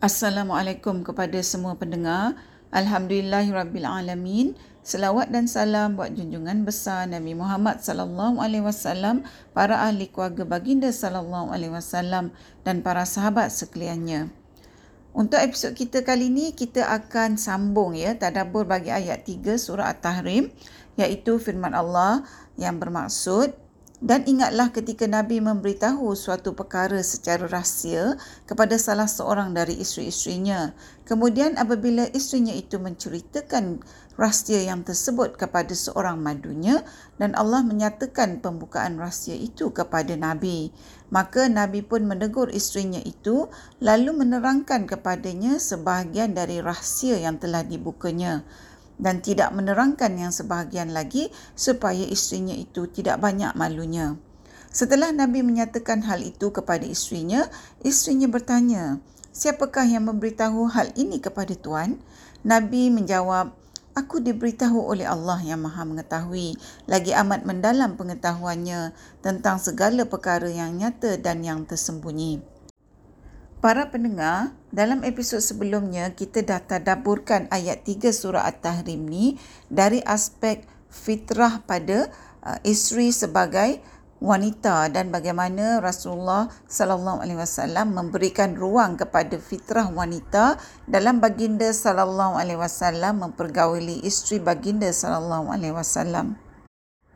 Assalamualaikum kepada semua pendengar. Alhamdulillahirabbilalamin. Selawat dan salam buat junjungan besar Nabi Muhammad sallallahu alaihi wasallam, para ahli keluarga baginda sallallahu alaihi wasallam dan para sahabat sekaliannya. Untuk episod kita kali ini kita akan sambung ya tadabbur bagi ayat 3 surah At-Tahrim iaitu firman Allah yang bermaksud dan ingatlah ketika Nabi memberitahu suatu perkara secara rahsia kepada salah seorang dari isteri-isterinya. Kemudian apabila isterinya itu menceritakan rahsia yang tersebut kepada seorang madunya dan Allah menyatakan pembukaan rahsia itu kepada Nabi. Maka Nabi pun menegur isterinya itu lalu menerangkan kepadanya sebahagian dari rahsia yang telah dibukanya dan tidak menerangkan yang sebahagian lagi supaya isterinya itu tidak banyak malunya. Setelah Nabi menyatakan hal itu kepada isterinya, isterinya bertanya, siapakah yang memberitahu hal ini kepada Tuan? Nabi menjawab, aku diberitahu oleh Allah yang maha mengetahui, lagi amat mendalam pengetahuannya tentang segala perkara yang nyata dan yang tersembunyi. Para pendengar, dalam episod sebelumnya kita dah tadaburkan ayat 3 surah At-Tahrim ni dari aspek fitrah pada uh, isteri sebagai wanita dan bagaimana Rasulullah sallallahu alaihi wasallam memberikan ruang kepada fitrah wanita dalam baginda sallallahu alaihi wasallam mempergauli isteri baginda sallallahu alaihi wasallam.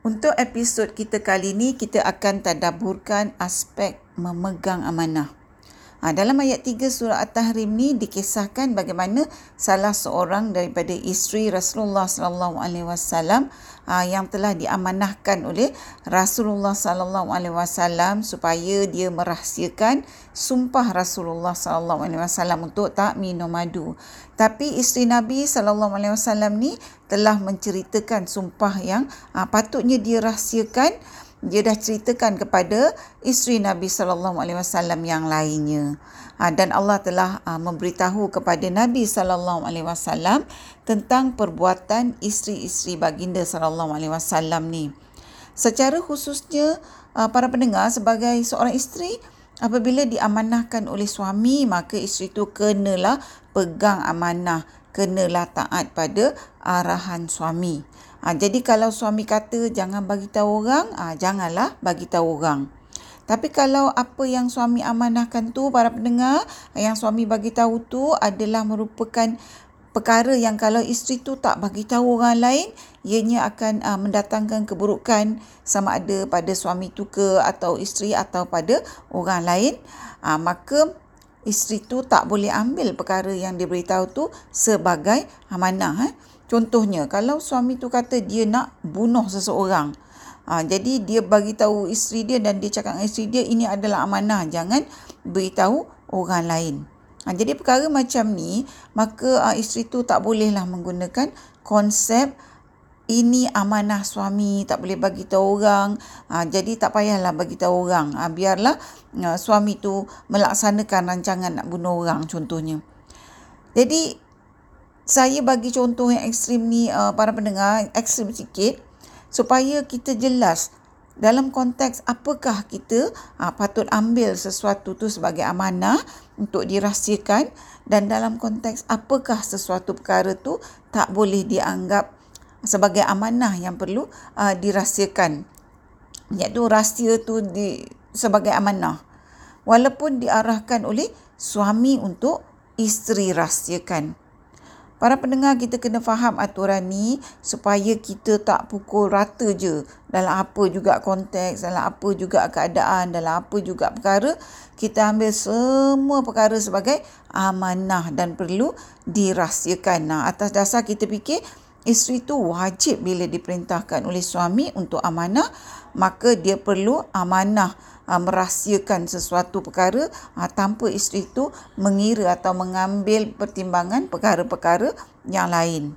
Untuk episod kita kali ini kita akan tadaburkan aspek memegang amanah. Ha, dalam ayat 3 surah At-Tahrim ni dikisahkan bagaimana salah seorang daripada isteri Rasulullah sallallahu alaihi wasallam ha, yang telah diamanahkan oleh Rasulullah sallallahu alaihi wasallam supaya dia merahsiakan sumpah Rasulullah sallallahu alaihi wasallam untuk tak minum madu. Tapi isteri Nabi sallallahu alaihi wasallam ni telah menceritakan sumpah yang ha, patutnya dia rahsiakan dia dah ceritakan kepada isteri Nabi sallallahu alaihi wasallam yang lainnya. Ha, dan Allah telah ha, memberitahu kepada Nabi sallallahu alaihi wasallam tentang perbuatan isteri-isteri baginda sallallahu alaihi wasallam ni. Secara khususnya ha, para pendengar sebagai seorang isteri apabila diamanahkan oleh suami maka isteri itu kenalah pegang amanah, kenalah taat pada arahan suami. Ha, jadi kalau suami kata jangan bagi tahu orang, ha, janganlah bagi tahu orang. Tapi kalau apa yang suami amanahkan tu para pendengar, yang suami bagi tahu tu adalah merupakan perkara yang kalau isteri tu tak bagi tahu orang lain, ianya akan uh, mendatangkan keburukan sama ada pada suami tu ke atau isteri atau pada orang lain, uh, maka isteri tu tak boleh ambil perkara yang diberitahu tu sebagai amanah. Eh. Contohnya, kalau suami tu kata dia nak bunuh seseorang, ha, jadi dia bagi tahu isteri dia dan dia cakap dengan isteri dia ini adalah amanah, jangan beritahu orang lain. Ha, jadi perkara macam ni, maka ha, isteri tu tak bolehlah menggunakan konsep ini amanah suami, tak boleh bagi tahu orang. Ha, jadi tak payahlah bagi tahu orang. Ha, biarlah ha, suami tu melaksanakan rancangan nak bunuh orang contohnya. Jadi saya bagi contoh yang ekstrim ni uh, para pendengar ekstrim sikit. Supaya kita jelas dalam konteks apakah kita uh, patut ambil sesuatu tu sebagai amanah untuk dirahsiakan dan dalam konteks apakah sesuatu perkara tu tak boleh dianggap sebagai amanah yang perlu uh, dirahsiakan. Iaitu rahsia tu di, sebagai amanah. Walaupun diarahkan oleh suami untuk isteri rahsiakan Para pendengar kita kena faham aturan ni supaya kita tak pukul rata je dalam apa juga konteks, dalam apa juga keadaan, dalam apa juga perkara. Kita ambil semua perkara sebagai amanah dan perlu dirahsiakan. Nah, atas dasar kita fikir isteri tu wajib bila diperintahkan oleh suami untuk amanah, maka dia perlu amanah uh, merahsiakan sesuatu perkara uh, tanpa isteri itu mengira atau mengambil pertimbangan perkara-perkara yang lain.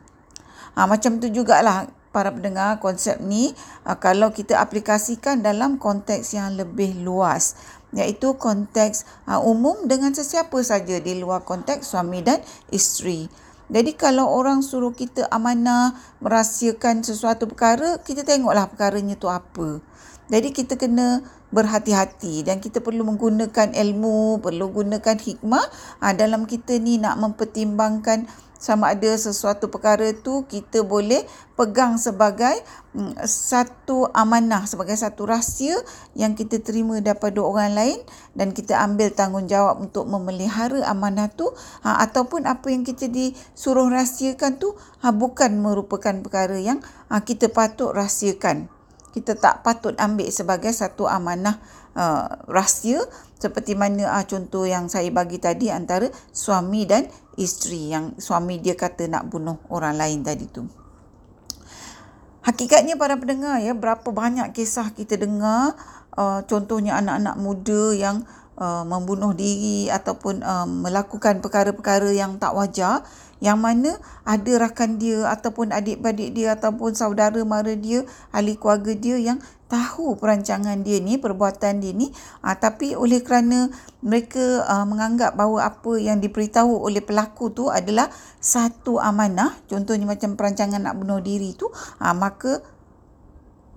Uh, macam tu jugalah para pendengar konsep ni uh, kalau kita aplikasikan dalam konteks yang lebih luas iaitu konteks uh, umum dengan sesiapa saja di luar konteks suami dan isteri. Jadi kalau orang suruh kita amanah merahsiakan sesuatu perkara, kita tengoklah perkaranya tu apa. Jadi kita kena berhati-hati dan kita perlu menggunakan ilmu, perlu gunakan hikmah. Ha, dalam kita ni nak mempertimbangkan sama ada sesuatu perkara tu kita boleh pegang sebagai mm, satu amanah sebagai satu rahsia yang kita terima daripada orang lain dan kita ambil tanggungjawab untuk memelihara amanah tu. Ha, ataupun apa yang kita disuruh rahsiakan tu ha, bukan merupakan perkara yang ha, kita patut rahsiakan kita tak patut ambil sebagai satu amanah uh, rahsia seperti mana uh, contoh yang saya bagi tadi antara suami dan isteri yang suami dia kata nak bunuh orang lain tadi tu. Hakikatnya para pendengar ya berapa banyak kisah kita dengar uh, contohnya anak-anak muda yang uh, membunuh diri ataupun uh, melakukan perkara-perkara yang tak wajar yang mana ada rakan dia ataupun adik-beradik dia ataupun saudara mara dia, ahli keluarga dia yang tahu perancangan dia ni, perbuatan dia ni. Uh, tapi oleh kerana mereka uh, menganggap bahawa apa yang diberitahu oleh pelaku tu adalah satu amanah, contohnya macam perancangan nak bunuh diri tu, uh, maka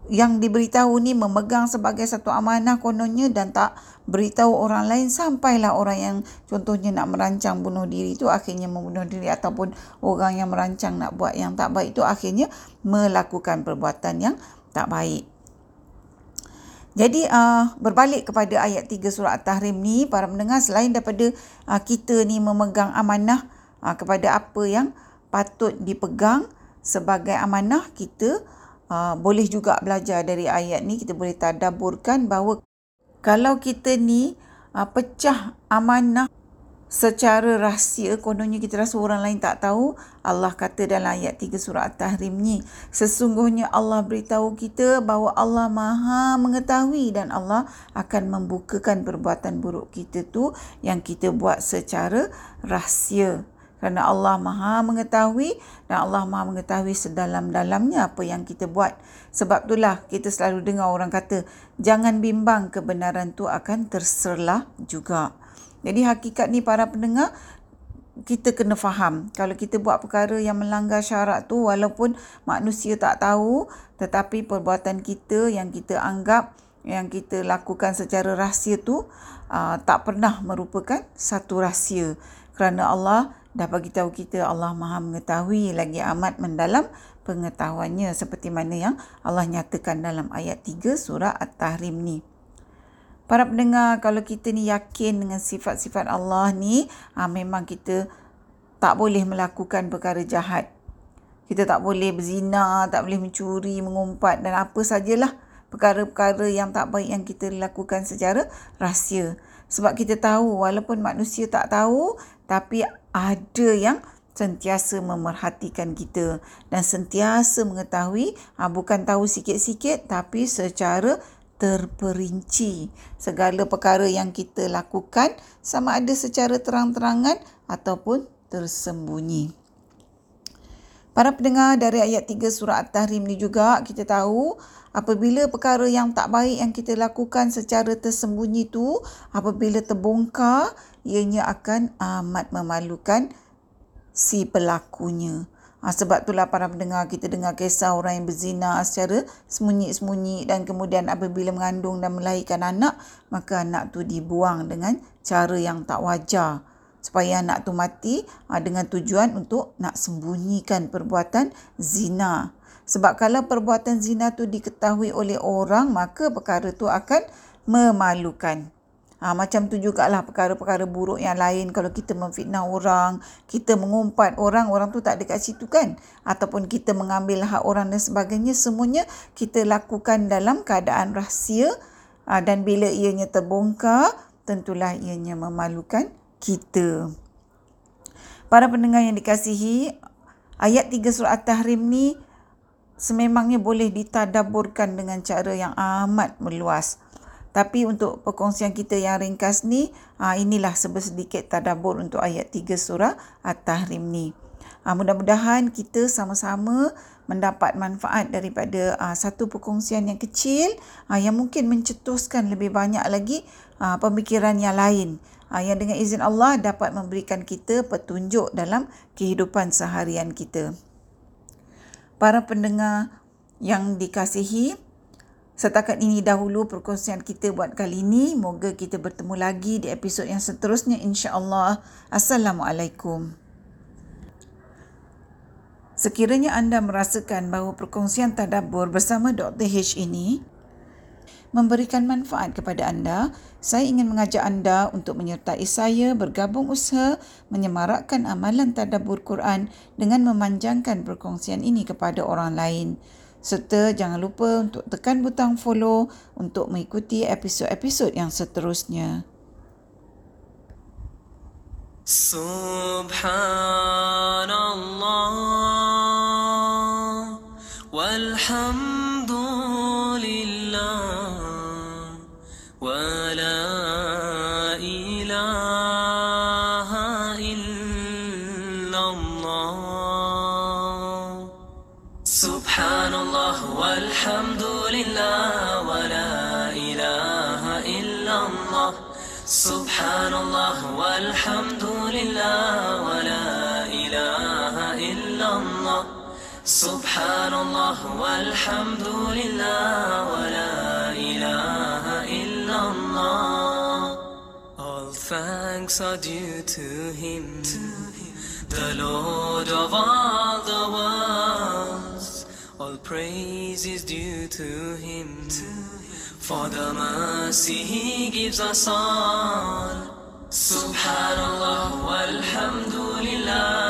yang diberitahu ni memegang sebagai satu amanah kononnya dan tak beritahu orang lain sampailah orang yang contohnya nak merancang bunuh diri itu akhirnya membunuh diri ataupun orang yang merancang nak buat yang tak baik itu akhirnya melakukan perbuatan yang tak baik. Jadi uh, berbalik kepada ayat 3 surah At-Tahrim ni para mendengar selain daripada uh, kita ni memegang amanah uh, kepada apa yang patut dipegang sebagai amanah kita uh, boleh juga belajar dari ayat ni kita boleh tadaburkan bahawa kalau kita ni uh, pecah amanah secara rahsia kononnya kita rasa orang lain tak tahu Allah kata dalam ayat 3 surah At-Tahrim ni sesungguhnya Allah beritahu kita bahawa Allah Maha mengetahui dan Allah akan membukakan perbuatan buruk kita tu yang kita buat secara rahsia kerana Allah Maha mengetahui dan Allah Maha mengetahui sedalam-dalamnya apa yang kita buat. Sebab itulah kita selalu dengar orang kata, jangan bimbang kebenaran tu akan terserlah juga. Jadi hakikat ni para pendengar, kita kena faham kalau kita buat perkara yang melanggar syarat tu walaupun manusia tak tahu tetapi perbuatan kita yang kita anggap yang kita lakukan secara rahsia tu uh, tak pernah merupakan satu rahsia kerana Allah dah bagi tahu kita Allah Maha mengetahui lagi amat mendalam pengetahuannya seperti mana yang Allah nyatakan dalam ayat 3 surah At-Tahrim ni. Para pendengar, kalau kita ni yakin dengan sifat-sifat Allah ni, ha, memang kita tak boleh melakukan perkara jahat. Kita tak boleh berzina, tak boleh mencuri, mengumpat dan apa sajalah perkara-perkara yang tak baik yang kita lakukan secara rahsia. Sebab kita tahu walaupun manusia tak tahu tapi ada yang sentiasa memerhatikan kita dan sentiasa mengetahui ha, bukan tahu sikit-sikit tapi secara terperinci segala perkara yang kita lakukan sama ada secara terang-terangan ataupun tersembunyi. Para pendengar dari ayat 3 surah At-Tahrim ni juga kita tahu apabila perkara yang tak baik yang kita lakukan secara tersembunyi tu apabila terbongkar ianya akan amat memalukan si pelakunya. Ha, sebab itulah para pendengar kita dengar kisah orang yang berzina secara sembunyi-sembunyi dan kemudian apabila mengandung dan melahirkan anak, maka anak tu dibuang dengan cara yang tak wajar supaya anak tu mati ha, dengan tujuan untuk nak sembunyikan perbuatan zina. Sebab kalau perbuatan zina tu diketahui oleh orang, maka perkara tu akan memalukan. Ha, macam tu jugalah perkara-perkara buruk yang lain kalau kita memfitnah orang, kita mengumpat orang, orang tu tak ada kat situ kan? Ataupun kita mengambil hak orang dan sebagainya, semuanya kita lakukan dalam keadaan rahsia ha, dan bila ianya terbongkar, tentulah ianya memalukan kita. Para pendengar yang dikasihi, ayat 3 surah At-Tahrim ni sememangnya boleh ditadaburkan dengan cara yang amat meluas. Tapi untuk perkongsian kita yang ringkas ni, inilah sedikit tadabur untuk ayat 3 surah At-Tahrim ni. Mudah-mudahan kita sama-sama mendapat manfaat daripada satu perkongsian yang kecil yang mungkin mencetuskan lebih banyak lagi pemikiran yang lain yang dengan izin Allah dapat memberikan kita petunjuk dalam kehidupan seharian kita para pendengar yang dikasihi, Setakat ini dahulu perkongsian kita buat kali ini. Moga kita bertemu lagi di episod yang seterusnya insya-Allah. Assalamualaikum. Sekiranya anda merasakan bahawa perkongsian tadabbur bersama Dr. H ini memberikan manfaat kepada anda, saya ingin mengajak anda untuk menyertai saya bergabung usaha menyemarakkan amalan tadabbur Quran dengan memanjangkan perkongsian ini kepada orang lain. Serta jangan lupa untuk tekan butang follow untuk mengikuti episod-episod yang seterusnya. Subhanallah الحمد لله ولا إله إلا الله. سبحان الله والحمد لله ولا إله إلا الله. سبحان الله والحمد لله ولا إله إلا الله. All thanks are due to Him, to him. the Lord of all the world. Praise is due to him. For the mercy he gives us all. Subhanallah walhamdulillah. wa la